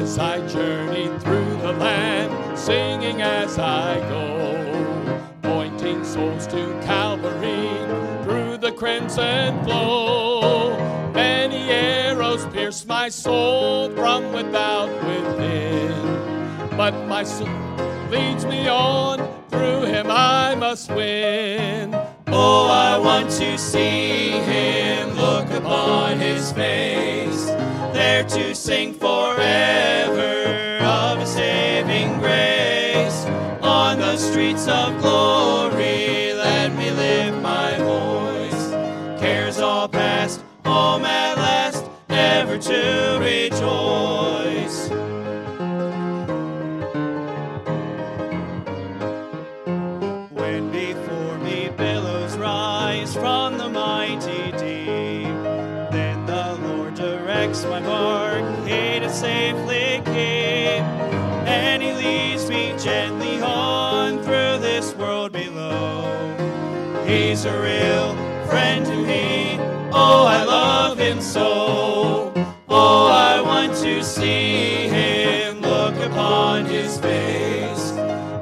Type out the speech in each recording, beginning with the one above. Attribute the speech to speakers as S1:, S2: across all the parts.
S1: as I journey through the land, singing as I go, pointing souls to Calvary through the crimson flow. Many arrows pierce my soul from without within, but my soul leads me on. Through him I must win.
S2: Oh, I want to see him, look upon his face, there to sing forever of his saving grace. On the streets of glory, He's a real friend to me. Oh, I love him so. Oh, I want to see him, look upon his face,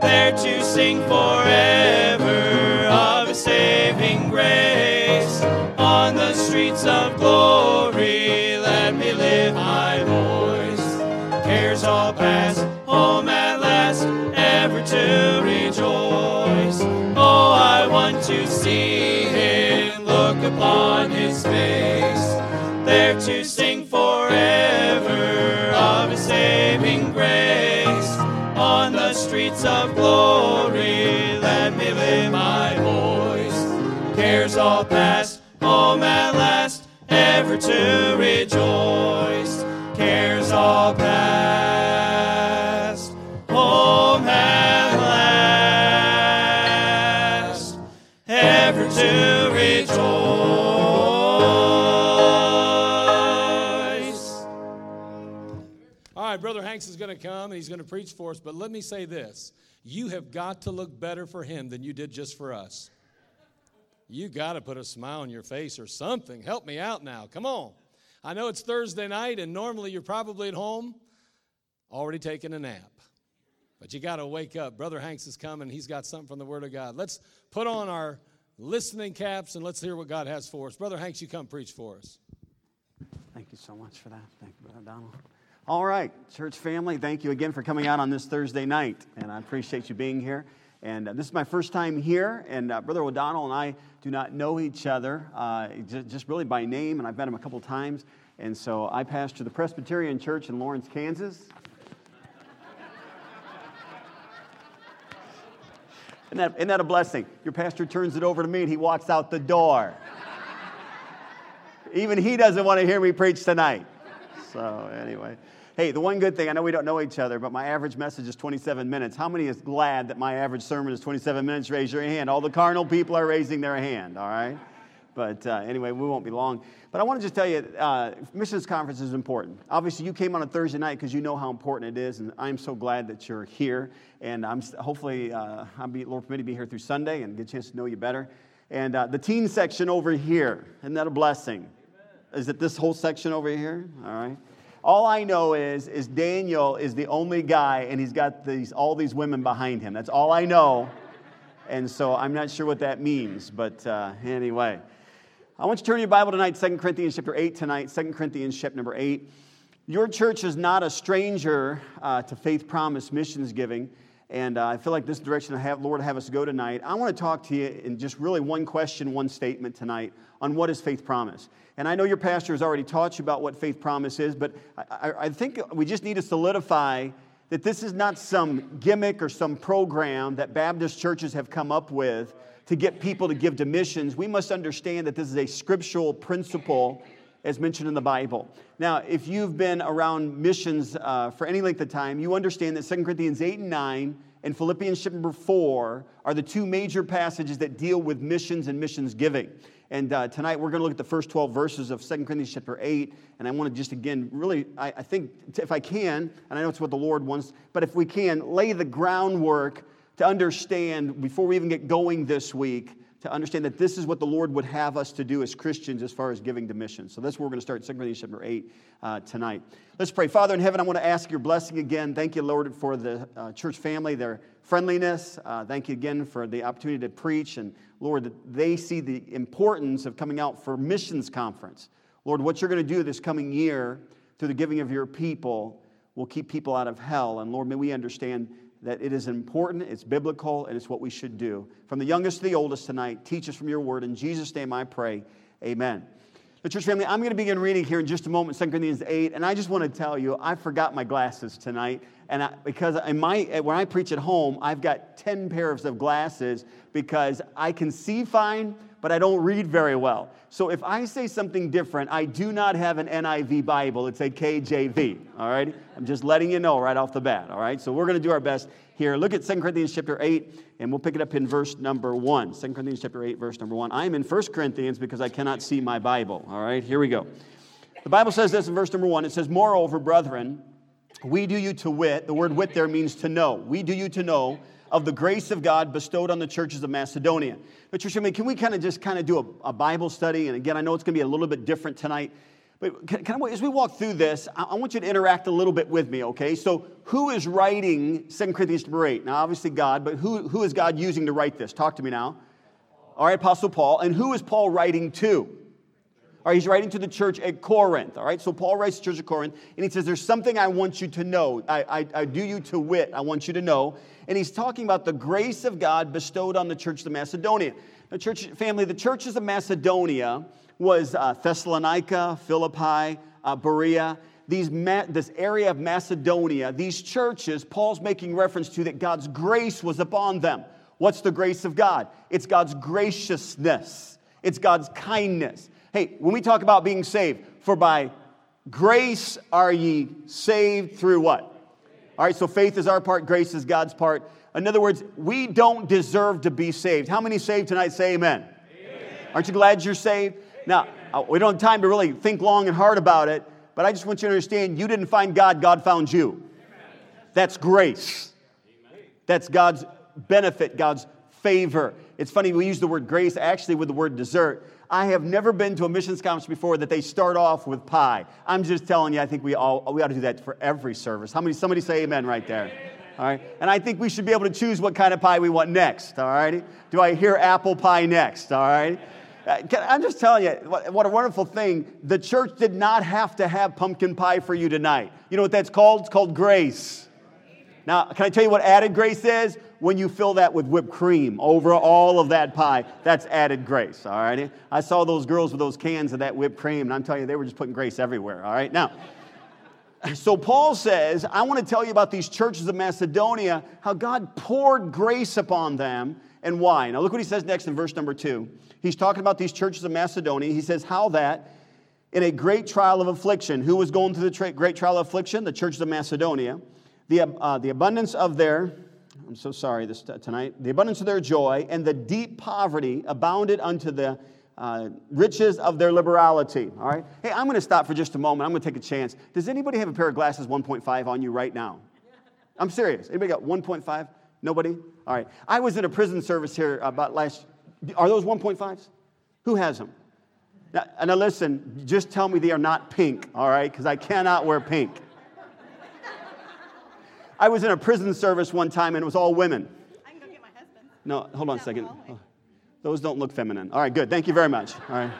S2: there to sing forever of his saving grace. On the streets of his face, there to sing forever of his saving grace. On the streets of glory, let me lift my voice. Cares all past, home at last, ever to
S1: come and he's going to preach for us, but let me say this. You have got to look better for him than you did just for us. You got to put a smile on your face or something. Help me out now. Come on. I know it's Thursday night, and normally you're probably at home already taking a nap. But you got to wake up. Brother Hanks is coming. He's got something from the Word of God. Let's put on our listening caps and let's hear what God has for us. Brother Hanks, you come preach for us.
S3: Thank you so much for that. Thank you, Brother Donald. All right, church family, thank you again for coming out on this Thursday night, and I appreciate you being here. And uh, this is my first time here, and uh, Brother O'Donnell and I do not know each other, uh, just, just really by name, and I've met him a couple times. And so I pastor the Presbyterian Church in Lawrence, Kansas. Isn't that, isn't that a blessing? Your pastor turns it over to me and he walks out the door. Even he doesn't want to hear me preach tonight. So, anyway. Hey, the one good thing, I know we don't know each other, but my average message is 27 minutes. How many is glad that my average sermon is 27 minutes? Raise your hand. All the carnal people are raising their hand, all right? But uh, anyway, we won't be long. But I want to just tell you, uh, missions conference is important. Obviously, you came on a Thursday night because you know how important it is, and I'm so glad that you're here. And I'm hopefully, uh, I'll be Lord permitting to be here through Sunday and get a chance to know you better. And uh, the teen section over here, isn't that a blessing? Is it this whole section over here? All right. All I know is, is Daniel is the only guy, and he's got these, all these women behind him. That's all I know. And so I'm not sure what that means, but uh, anyway. I want you to turn your Bible tonight, 2 Corinthians chapter 8 tonight, 2 Corinthians chapter number 8. Your church is not a stranger uh, to faith promise missions giving. And uh, I feel like this direction I have, Lord, have us go tonight. I want to talk to you in just really one question, one statement tonight on what is faith promise. And I know your pastor has already taught you about what faith promise is, but I, I think we just need to solidify that this is not some gimmick or some program that Baptist churches have come up with to get people to give to missions. We must understand that this is a scriptural principle as mentioned in the Bible. Now, if you've been around missions uh, for any length of time, you understand that 2 Corinthians 8 and 9 and Philippians chapter 4 are the two major passages that deal with missions and missions giving. And uh, tonight we're going to look at the first 12 verses of 2 Corinthians chapter 8. And I want to just again, really, I, I think if I can, and I know it's what the Lord wants, but if we can, lay the groundwork to understand before we even get going this week to understand that this is what the Lord would have us to do as Christians as far as giving to missions. So that's where we're going to start 2 Corinthians chapter 8 uh, tonight. Let's pray. Father in heaven, I want to ask your blessing again. Thank you, Lord, for the uh, church family, their friendliness. Uh, thank you again for the opportunity to preach. And Lord, that they see the importance of coming out for missions conference. Lord, what you're going to do this coming year through the giving of your people will keep people out of hell. And Lord, may we understand that it is important, it's biblical, and it's what we should do. From the youngest to the oldest tonight, teach us from your word. In Jesus' name I pray, amen. The church family, I'm going to begin reading here in just a moment, 2 Corinthians 8, and I just want to tell you, I forgot my glasses tonight, and I, because in my, when I preach at home, I've got 10 pairs of glasses because I can see fine, but I don't read very well. So if I say something different, I do not have an NIV Bible. It's a KJV, all right? I'm just letting you know right off the bat, all right? So we're going to do our best here. Look at 2 Corinthians chapter 8, and we'll pick it up in verse number 1. 2 Corinthians chapter 8, verse number 1. I'm in 1 Corinthians because I cannot see my Bible, all right? Here we go. The Bible says this in verse number 1. It says, Moreover, brethren, we do you to wit, the word wit there means to know. We do you to know of the grace of God bestowed on the churches of Macedonia. Church, I mean, can we kind of just kind of do a, a, Bible study? And again, I know it's going to be a little bit different tonight. But can, can I, as we walk through this, I, I, want you to interact a little bit with me, okay? So, who is writing 2 Corinthians 8? Now, obviously God, but who, who is God using to write this? Talk to me now. All right, Apostle Paul. And who is Paul writing to? All right, he's writing to the church at Corinth. All right, so Paul writes to the church at Corinth, and he says, There's something I want you to know. I, I, I do you to wit. I want you to know. And he's talking about the grace of God bestowed on the church of Macedonia. The church family, the churches of Macedonia was uh, Thessalonica, Philippi, uh, Berea. These Ma- this area of Macedonia, these churches, Paul's making reference to that God's grace was upon them. What's the grace of God? It's God's graciousness, it's God's kindness. Hey, when we talk about being saved, for by grace are ye saved through what? All right, so faith is our part, grace is God's part. In other words, we don't deserve to be saved. How many saved tonight say amen? amen. Aren't you glad you're saved? Now, uh, we don't have time to really think long and hard about it, but I just want you to understand you didn't find God, God found you. That's grace. That's God's benefit, God's favor. It's funny, we use the word grace actually with the word dessert. I have never been to a missions conference before that they start off with pie. I'm just telling you, I think we all we ought to do that for every service. How many somebody say amen right there? All right. And I think we should be able to choose what kind of pie we want next. All right. Do I hear apple pie next? All right. Uh, I'm just telling you, what a wonderful thing. The church did not have to have pumpkin pie for you tonight. You know what that's called? It's called grace. Now, can I tell you what added grace is? When you fill that with whipped cream over all of that pie, that's added grace, all right? I saw those girls with those cans of that whipped cream, and I'm telling you, they were just putting grace everywhere, all right? Now, so Paul says, I want to tell you about these churches of Macedonia, how God poured grace upon them and why. Now, look what he says next in verse number two. He's talking about these churches of Macedonia. He says, How that in a great trial of affliction, who was going through the tra- great trial of affliction? The churches of Macedonia. The, uh, the abundance of their I'm so sorry this tonight. The abundance of their joy and the deep poverty abounded unto the uh, riches of their liberality. All right. Hey, I'm going to stop for just a moment. I'm going to take a chance. Does anybody have a pair of glasses 1.5 on you right now? I'm serious. Anybody got 1.5? Nobody? All right. I was in a prison service here about last. Are those 1.5s? Who has them? Now, now listen. Just tell me they are not pink. All right, because I cannot wear pink. I was in a prison service one time and it was all women.
S4: I can go get my husband.
S3: No, hold on a second. Oh, those don't look feminine. All right, good. Thank you very much. All right.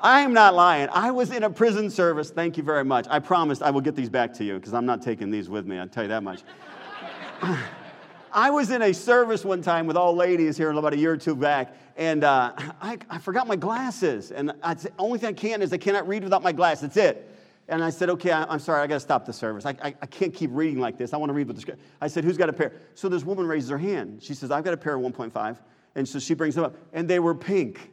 S3: I am not lying. I was in a prison service. Thank you very much. I promised I will get these back to you because I'm not taking these with me. I'll tell you that much. I was in a service one time with all ladies here about a year or two back, and uh, I, I, forgot my glasses. And I, the only thing I can is I cannot read without my glasses. That's it. And I said, okay, I, am sorry, I got to stop the service. I, I, I, can't keep reading like this. I want to read with the script. I said, who's got a pair? So this woman raises her hand. She says, I've got a pair of 1.5. And so she brings them up, and they were pink.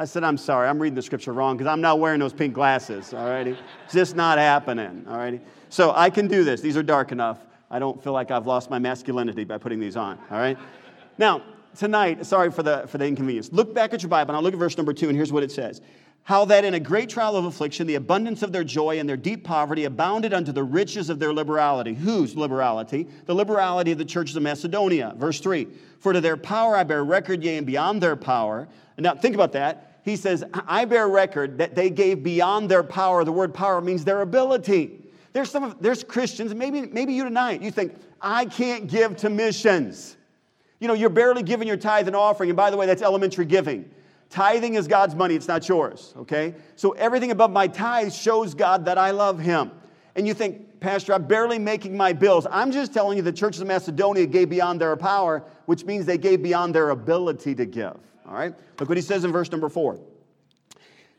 S3: I said, I'm sorry, I'm reading the scripture wrong because I'm not wearing those pink glasses, all righty? It's just not happening, all righty? So I can do this. These are dark enough. I don't feel like I've lost my masculinity by putting these on, all right? Now, tonight, sorry for the, for the inconvenience. Look back at your Bible, and I'll look at verse number two, and here's what it says. How that in a great trial of affliction, the abundance of their joy and their deep poverty abounded unto the riches of their liberality. Whose liberality? The liberality of the churches of Macedonia. Verse 3 For to their power I bear record, yea, and beyond their power. And now think about that. He says, I bear record that they gave beyond their power. The word power means their ability. There's some of, there's Christians, maybe, maybe you tonight, you think, I can't give to missions. You know, you're barely giving your tithe and offering. And by the way, that's elementary giving. Tithing is God's money, it's not yours, okay? So everything above my tithe shows God that I love Him. And you think, Pastor, I'm barely making my bills. I'm just telling you the churches of Macedonia gave beyond their power, which means they gave beyond their ability to give, all right? Look what he says in verse number four.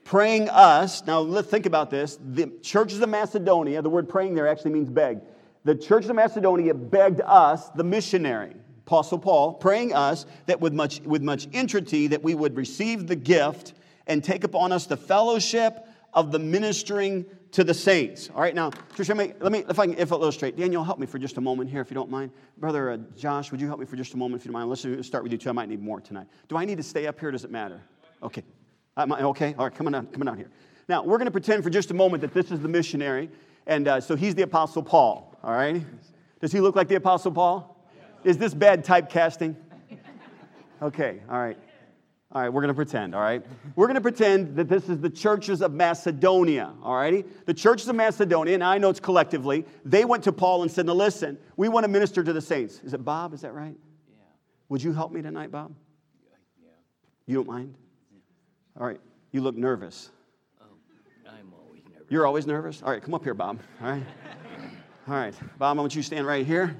S3: Praying us, now let's think about this. The churches of Macedonia, the word praying there actually means beg. The churches of Macedonia begged us, the missionary, Apostle Paul, praying us that with much, with much entreaty that we would receive the gift and take upon us the fellowship of the ministering to the saints. All right, now, let me, let me if I can if illustrate. Daniel, help me for just a moment here, if you don't mind. Brother uh, Josh, would you help me for just a moment, if you don't mind? Let's start with you too. I might need more tonight. Do I need to stay up here? Does it matter? Okay. Am I, okay. All right. Coming on. Coming out here. Now we're going to pretend for just a moment that this is the missionary, and uh, so he's the Apostle Paul. All right. Does he look like the Apostle Paul? Is this bad typecasting? Okay, all right. All right, we're going to pretend, all right? We're going to pretend that this is the churches of Macedonia, all righty? The churches of Macedonia, and I know it's collectively, they went to Paul and said, Now listen, we want to minister to the saints. Is it Bob? Is that right? Yeah. Would you help me tonight, Bob? Yeah. You don't mind? Yeah. All right, you look nervous.
S4: Oh, I'm always nervous.
S3: You're always nervous? All right, come up here, Bob. All right. All right, Bob, I want you to stand right here.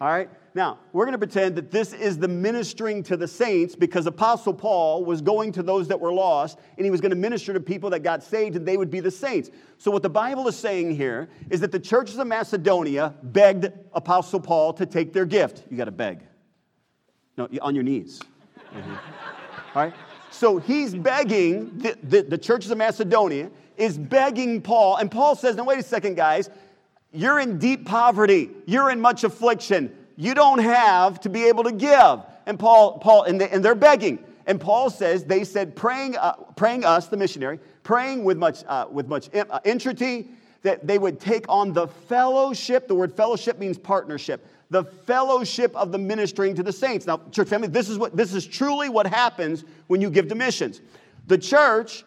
S3: All right? Now, we're going to pretend that this is the ministering to the saints because Apostle Paul was going to those that were lost and he was going to minister to people that got saved and they would be the saints. So, what the Bible is saying here is that the churches of Macedonia begged Apostle Paul to take their gift. You got to beg. No, on your knees. Mm-hmm. All right? So, he's begging, the, the, the churches of Macedonia is begging Paul, and Paul says, Now, wait a second, guys. You're in deep poverty. You're in much affliction. You don't have to be able to give. And Paul, Paul, and, they, and they're begging. And Paul says, they said, praying, uh, praying us, the missionary, praying with much, uh, with much uh, entreaty that they would take on the fellowship. The word fellowship means partnership. The fellowship of the ministering to the saints. Now, church family, this is what this is truly what happens when you give to missions. The church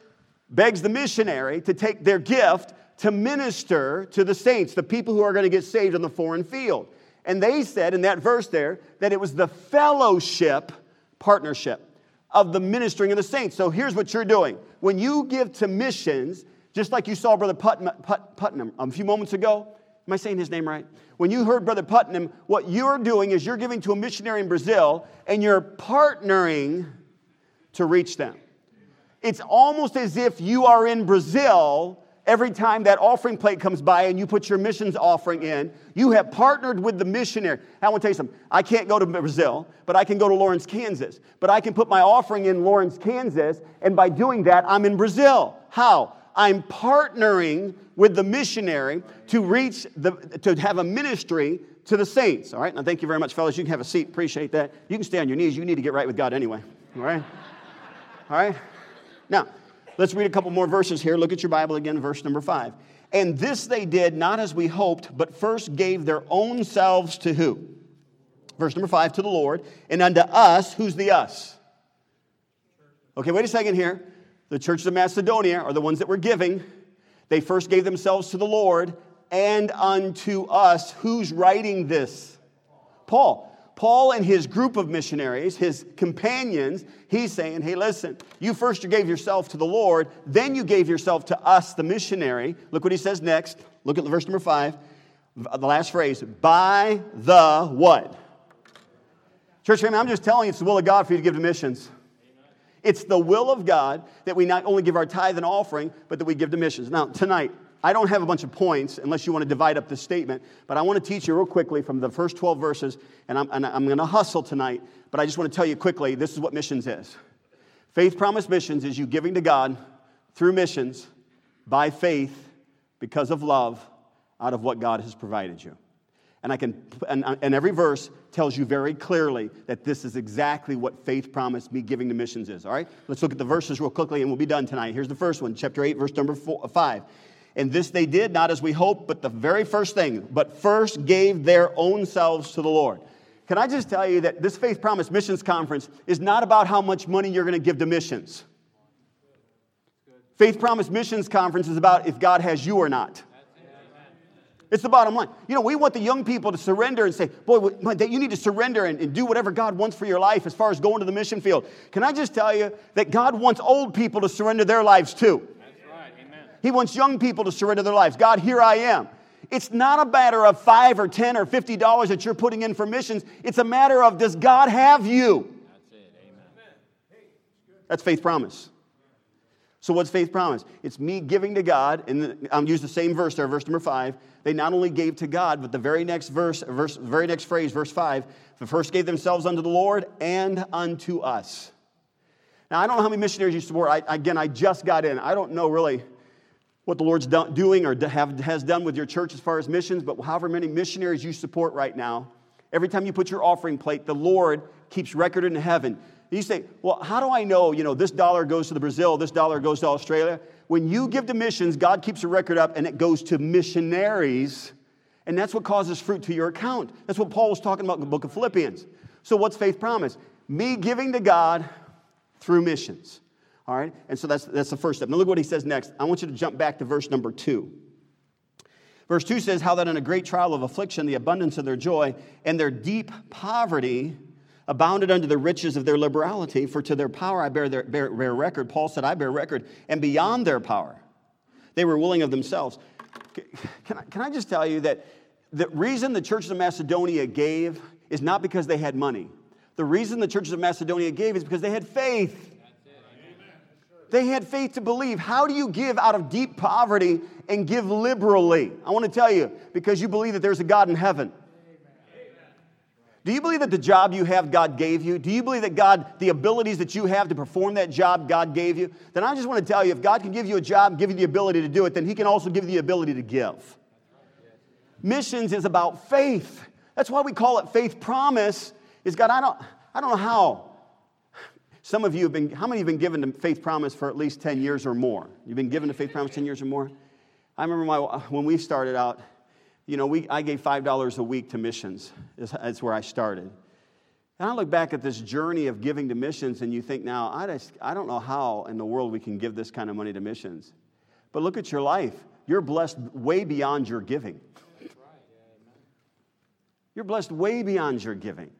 S3: begs the missionary to take their gift to minister to the saints, the people who are going to get saved on the foreign field. And they said in that verse there that it was the fellowship partnership of the ministering of the saints. So here's what you're doing. When you give to missions, just like you saw Brother Putnam, Putnam a few moments ago, am I saying his name right? When you heard Brother Putnam, what you're doing is you're giving to a missionary in Brazil and you're partnering to reach them. It's almost as if you are in Brazil every time that offering plate comes by and you put your missions offering in, you have partnered with the missionary. I want to tell you something. I can't go to Brazil, but I can go to Lawrence, Kansas. But I can put my offering in Lawrence, Kansas, and by doing that, I'm in Brazil. How? I'm partnering with the missionary to reach the, to have a ministry to the saints. All right, now thank you very much, fellas. You can have a seat. Appreciate that. You can stay on your knees. You need to get right with God anyway. All right? All right? Now, Let's read a couple more verses here. Look at your Bible again, verse number five. And this they did not as we hoped, but first gave their own selves to who? Verse number five, to the Lord, and unto us, who's the us? Okay, wait a second here. The churches of Macedonia are the ones that were giving. They first gave themselves to the Lord and unto us. Who's writing this? Paul. Paul and his group of missionaries, his companions, he's saying, hey, listen, you first you gave yourself to the Lord, then you gave yourself to us, the missionary. Look what he says next. Look at verse number five, the last phrase, by the what? Church family, I'm just telling you, it's the will of God for you to give to missions. It's the will of God that we not only give our tithe and offering, but that we give to missions. Now, tonight, I don't have a bunch of points unless you want to divide up the statement, but I want to teach you real quickly from the first 12 verses, and I'm, and I'm going to hustle tonight, but I just want to tell you quickly this is what missions is. Faith Promise Missions is you giving to God through missions by faith because of love out of what God has provided you. And I can and, and every verse tells you very clearly that this is exactly what faith promised me giving to missions is. All right? Let's look at the verses real quickly and we'll be done tonight. Here's the first one, chapter 8, verse number four, 5. And this they did, not as we hoped, but the very first thing, but first gave their own selves to the Lord. Can I just tell you that this Faith Promise Missions Conference is not about how much money you're going to give to missions? Faith Promise Missions Conference is about if God has you or not. It's the bottom line. You know, we want the young people to surrender and say, boy, you need to surrender and, and, do whatever God wants for your life as far as going to the mission field. Can I just tell you that God wants old people to surrender their lives too? He wants young people to surrender their lives. God, here I am. It's not a matter of five or ten or fifty dollars that you're putting in for missions. It's a matter of does God have you? That's it. Amen. That's faith promise. So, what's faith promise? It's me giving to God, and I'm use the same verse there, verse number five. They not only gave to God, but the very next verse, verse, very next phrase, verse five, the first gave themselves unto the Lord and unto us. Now, I don't know how many missionaries you support. I, again, I just got in. I don't know really what the Lord's doing or have, has done with your church as far as missions, but however many missionaries you support right now, every time you put your offering plate, the Lord keeps record in heaven. You say, well, how do I know, you know, this dollar goes to the Brazil, this dollar goes to Australia? When you give to missions, God keeps a record up and it goes to missionaries. And that's what causes fruit to your account. That's what Paul was talking about in the book of Philippians. So, what's faith promise? Me giving to God through missions. All right? And so that's, that's the first step. Now, look what he says next. I want you to jump back to verse number two. Verse 2 says, How that in a great trial of affliction, the abundance of their joy and their deep poverty abounded unto the riches of their liberality, for to their power I bear, their, bear, bear record. Paul said, I bear record, and beyond their power, they were willing of themselves. Can I, can I just tell you that the reason the churches of Macedonia gave is not because they had money. The reason the churches of Macedonia gave is because they had faith. They had faith to believe. How do you give out of deep poverty and give liberally? I want to tell you, because you believe that there's a God in heaven. Do you believe that the job you have, God gave you? Do you believe that God, the abilities that you have to perform that job, God gave you? Then I just want to tell you if God can give you a job, give you the ability to do it, then He can also give you the ability to give. Missions is about faith. That's why we call it faith promise. Is God, I don't, I don't know how. Some of you have been, how many have been given to faith promise for at least 10 years or more? You've been given to faith promise 10 years or more? I remember my, when we started out, you know, we, I gave $5 a week to missions. That's where I started. And I look back at this journey of giving to missions, and you think, now, I, just, I don't know how in the world we can give this kind of money to missions. But look at your life. You're blessed way beyond your giving. You're blessed way beyond your giving.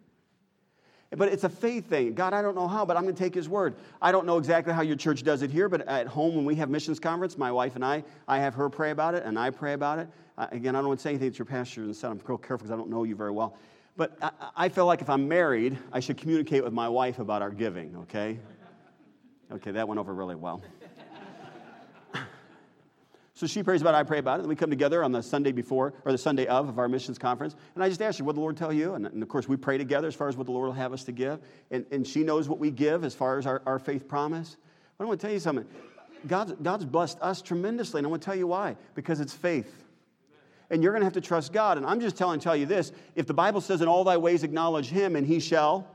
S3: But it's a faith thing. God, I don't know how, but I'm going to take His word. I don't know exactly how your church does it here, but at home when we have missions conference, my wife and I, I have her pray about it, and I pray about it. Uh, again, I don't want to say anything to your pastor and son. I'm real careful because I don't know you very well. But I, I feel like if I'm married, I should communicate with my wife about our giving, okay? Okay, that went over really well. So she prays about it, I pray about it. And we come together on the Sunday before, or the Sunday of, of our missions conference. And I just ask her, what the Lord tell you? And, and, of course, we pray together as far as what the Lord will have us to give. And, and she knows what we give as far as our, our faith promise. But I want to tell you something. God's, God's blessed us tremendously. And I want to tell you why. Because it's faith. And you're going to have to trust God. And I'm just telling tell you this. If the Bible says, in all thy ways acknowledge him, and he shall,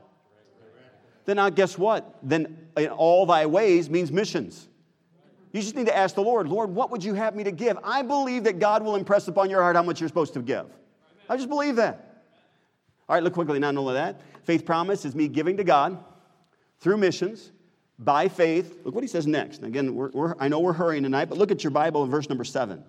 S3: then now guess what? Then in all thy ways means missions. You just need to ask the Lord, Lord, what would you have me to give? I believe that God will impress upon your heart how much you're supposed to give. I just believe that. All right, look quickly, not only that. Faith promise is me giving to God through missions by faith. Look what he says next. Again, we're, we're, I know we're hurrying tonight, but look at your Bible in verse number seven.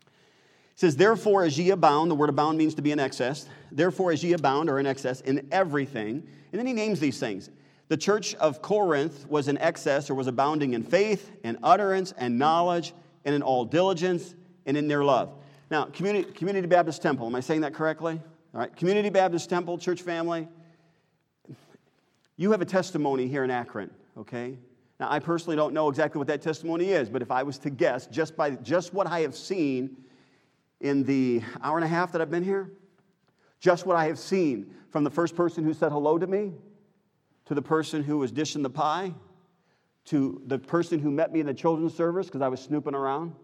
S3: It says, Therefore, as ye abound, the word abound means to be in excess. Therefore, as ye abound or in excess in everything. And then he names these things the church of Corinth was in excess or was abounding in faith and utterance and knowledge and in all diligence and in their love. Now, Community, Community Baptist Temple, am I saying that correctly? All right, Community Baptist Temple, church family, you have a testimony here in Akron, okay? Now, I personally don't know exactly what that testimony is, but if I was to guess, just by just what I have seen in the hour and a half that I've been here, just what I have seen from the first person who said hello to me to the person who was dishing the pie, to the person who met me in the children's service because I was snooping around.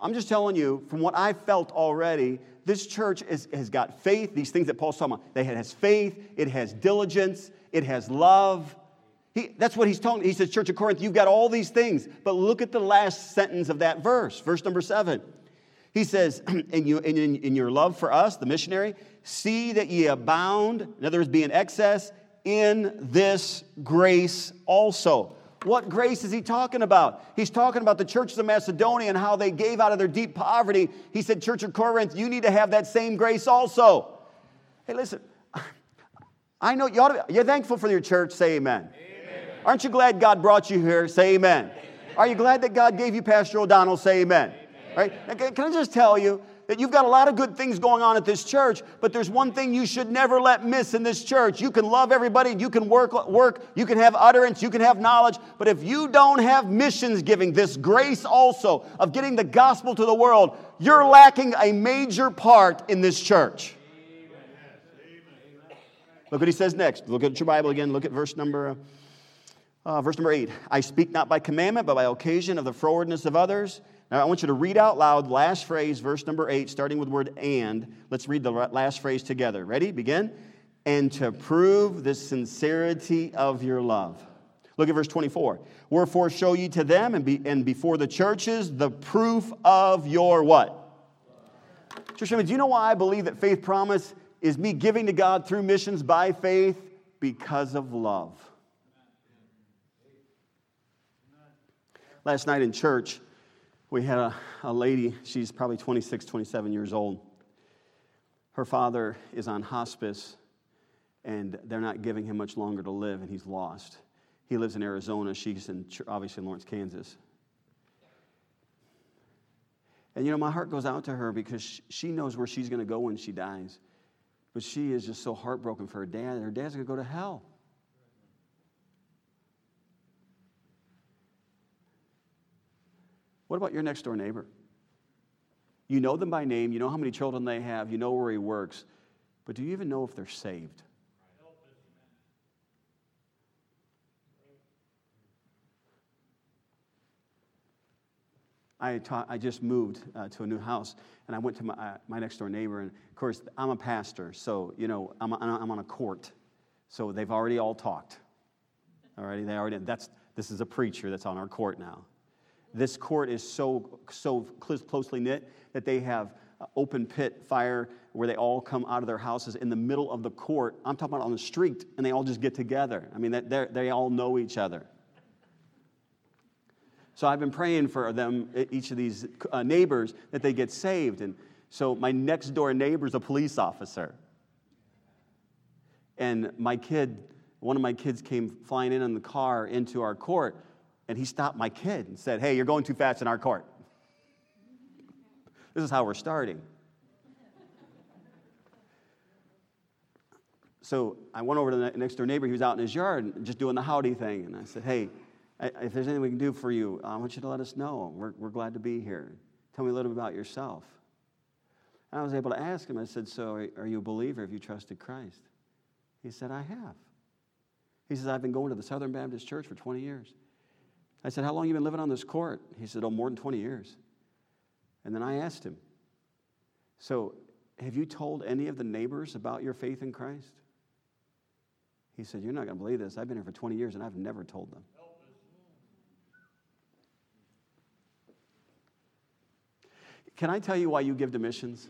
S3: I'm just telling you, from what I've felt already, this church is, has got faith, these things that Paul's talking about. It has faith, it has diligence, it has love. He, that's what he's talking. He says, Church of Corinth, you've got all these things. But look at the last sentence of that verse, verse number seven. He says, in, you, in, in your love for us, the missionary, see that ye abound, in other words, be in excess, in this grace also. What grace is he talking about? He's talking about the churches of Macedonia and how they gave out of their deep poverty. He said, Church of Corinth, you need to have that same grace also. Hey, listen, I know you ought to, you're thankful for your church, say amen. amen. Aren't you glad God brought you here? Say amen. amen. Are you glad that God gave you Pastor O'Donnell? Say amen. amen. Right? Now, can I just tell you, that you've got a lot of good things going on at this church, but there's one thing you should never let miss in this church. You can love everybody, you can work, work, you can have utterance, you can have knowledge, but if you don't have missions giving, this grace also of getting the gospel to the world, you're lacking a major part in this church. Look what he says next. Look at your Bible again. Look at verse number, uh, verse number eight. I speak not by commandment, but by occasion of the forwardness of others now, I want you to read out loud last phrase, verse number eight, starting with word and. Let's read the last phrase together. Ready? Begin. And to prove the sincerity of your love. Look at verse 24. Wherefore show ye to them and, be, and before the churches the proof of your what? Church do you know why I believe that faith promise is me giving to God through missions by faith? Because of love. Last night in church, we had a, a lady, she's probably 26, 27 years old. Her father is on hospice, and they're not giving him much longer to live, and he's lost. He lives in Arizona. She's in, obviously in Lawrence, Kansas. And you know, my heart goes out to her because she knows where she's going to go when she dies. But she is just so heartbroken for her dad. Her dad's going to go to hell. What about your next door neighbor? You know them by name, you know how many children they have, you know where he works, but do you even know if they're saved? I, taught, I just moved uh, to a new house, and I went to my, uh, my next door neighbor. And of course, I'm a pastor, so you know I'm, a, I'm on a court, so they've already all talked. Alrighty, they already. That's this is a preacher that's on our court now. This court is so, so closely knit that they have open pit fire where they all come out of their houses in the middle of the court. I'm talking about on the street, and they all just get together. I mean, they all know each other. So I've been praying for them, each of these uh, neighbors, that they get saved. And so my next door neighbor is a police officer. And my kid, one of my kids came flying in in the car into our court and he stopped my kid and said, Hey, you're going too fast in our court. This is how we're starting. So I went over to the next door neighbor. He was out in his yard just doing the howdy thing. And I said, Hey, if there's anything we can do for you, I want you to let us know. We're, we're glad to be here. Tell me a little bit about yourself. And I was able to ask him, I said, So are you a believer? Have you trusted Christ? He said, I have. He says, I've been going to the Southern Baptist Church for 20 years. I said, How long have you been living on this court? He said, Oh, more than 20 years. And then I asked him, So, have you told any of the neighbors about your faith in Christ? He said, You're not going to believe this. I've been here for 20 years and I've never told them. Can I tell you why you give to missions?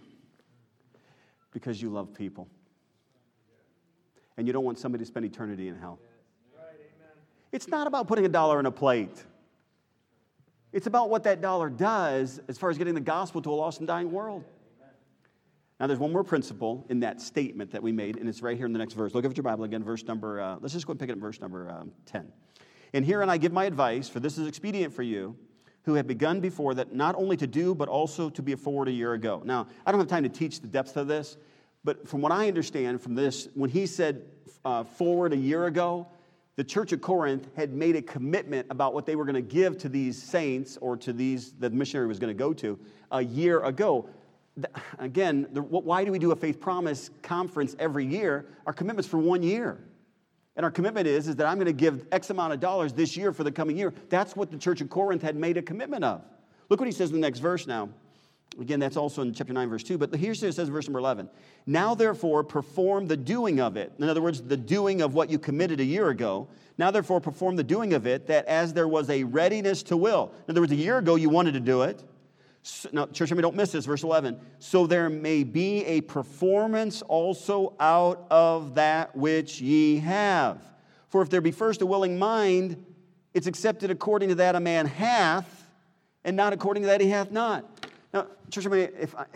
S3: Because you love people. And you don't want somebody to spend eternity in hell. It's not about putting a dollar in a plate. It's about what that dollar does as far as getting the gospel to a lost and dying world. Now, there's one more principle in that statement that we made, and it's right here in the next verse. Look at your Bible again, verse number, uh, let's just go and pick it up verse number um, 10. And herein I give my advice, for this is expedient for you, who have begun before that not only to do, but also to be a forward a year ago. Now, I don't have time to teach the depth of this, but from what I understand from this, when he said uh, forward a year ago, the church of Corinth had made a commitment about what they were going to give to these saints or to these that the missionary was going to go to a year ago. Again, why do we do a faith promise conference every year? Our commitment's for one year. And our commitment is, is that I'm going to give X amount of dollars this year for the coming year. That's what the church of Corinth had made a commitment of. Look what he says in the next verse now. Again, that's also in chapter 9, verse 2. But here's what it says verse number 11. Now, therefore, perform the doing of it. In other words, the doing of what you committed a year ago. Now, therefore, perform the doing of it, that as there was a readiness to will. In other words, a year ago you wanted to do it. So, now, church, I mean, don't miss this, verse 11. So there may be a performance also out of that which ye have. For if there be first a willing mind, it's accepted according to that a man hath, and not according to that he hath not. Now, church, if I,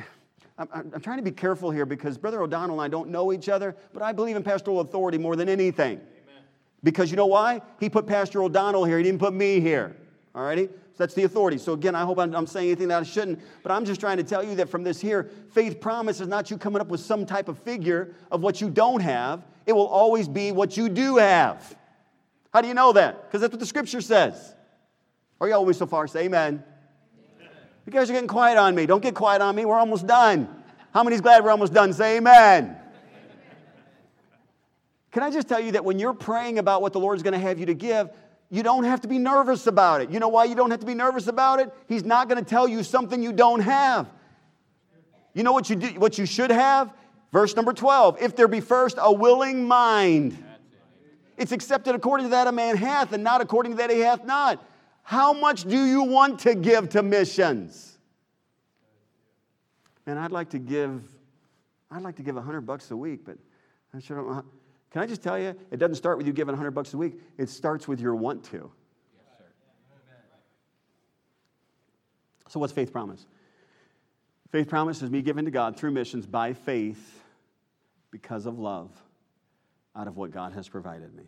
S3: I'm, I'm, trying to be careful here because Brother O'Donnell and I don't know each other, but I believe in pastoral authority more than anything. Amen. Because you know why? He put Pastor O'Donnell here, he didn't put me here. All righty? So that's the authority. So again, I hope I'm, I'm, saying anything that I shouldn't, but I'm just trying to tell you that from this here, faith promise is not you coming up with some type of figure of what you don't have. It will always be what you do have. How do you know that? Because that's what the scripture says. Are you always so far? Say amen. You guys are getting quiet on me. Don't get quiet on me. We're almost done. How many's glad we're almost done? Say amen. Can I just tell you that when you're praying about what the Lord's going to have you to give, you don't have to be nervous about it. You know why you don't have to be nervous about it? He's not going to tell you something you don't have. You know what you do, what you should have? Verse number 12. If there be first a willing mind, it's accepted according to that a man hath, and not according to that he hath not. How much do you want to give to missions? And I'd like to give, I'd like to give 100 bucks a week, but I sure don't Can I just tell you, it doesn't start with you giving 100 bucks a week. It starts with your want to. So what's faith promise? Faith promise is me giving to God through missions by faith because of love out of what God has provided me.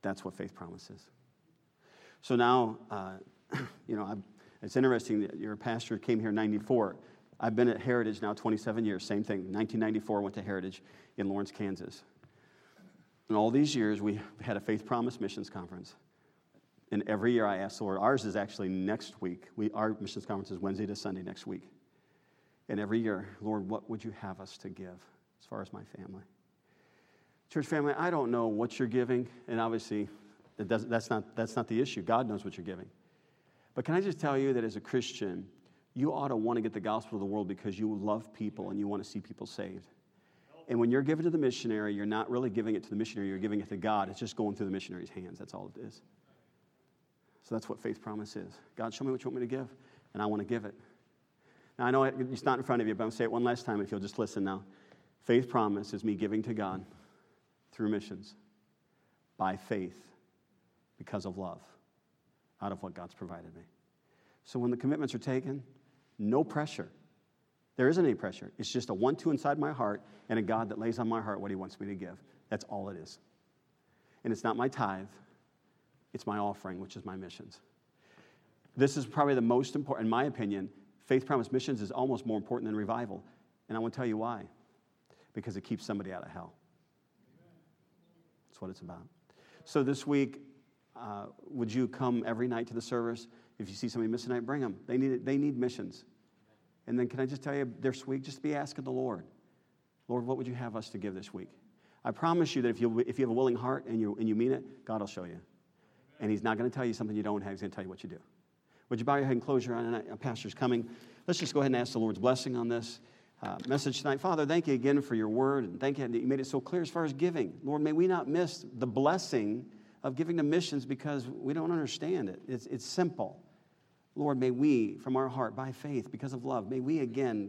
S3: That's what faith promise is. So now, uh, you know, I'm, it's interesting that your pastor came here in 94. I've been at Heritage now 27 years, same thing. 1994, went to Heritage in Lawrence, Kansas. And all these years, we had a Faith Promise Missions Conference. And every year I ask the Lord, ours is actually next week. We, our missions conference is Wednesday to Sunday next week. And every year, Lord, what would you have us to give as far as my family? Church family, I don't know what you're giving, and obviously that's, not, that's not the issue. God knows what you're giving. But can I just tell you that as a Christian, you ought to want to get the gospel to the world because you love people and you want to see people saved. And when you're giving to the missionary, you're not really giving it to the missionary, you're giving it to God. It's just going through the missionary's hands. That's all it is. So that's what faith promise is. God, show me what you want me to give, and I want to give it. Now, I know it's not in front of you, but I'm going to say it one last time if you'll just listen now. Faith promise is me giving to God through missions by faith because of love out of what God's provided me. So when the commitments are taken, no pressure. There isn't any pressure. It's just a one two inside my heart and a God that lays on my heart what He wants me to give. That's all it is. And it's not my tithe, it's my offering, which is my missions. This is probably the most important, in my opinion. Faith Promise Missions is almost more important than revival. And I want to tell you why. Because it keeps somebody out of hell. That's what it's about. So this week, uh, would you come every night to the service? If you see somebody missing tonight, bring them. They need, they need missions. And then can I just tell you, this week, just be asking the Lord, Lord, what would you have us to give this week? I promise you that if you, if you have a willing heart and you, and you mean it, God will show you. And He's not going to tell you something you don't have, He's going to tell you what you do. Would you bow your head and close your? A pastor's coming. Let's just go ahead and ask the Lord's blessing on this uh, message tonight. Father, thank you again for your word, and thank you that you made it so clear as far as giving. Lord, may we not miss the blessing of giving to missions because we don't understand it. It's, it's simple. Lord, may we, from our heart, by faith, because of love, may we again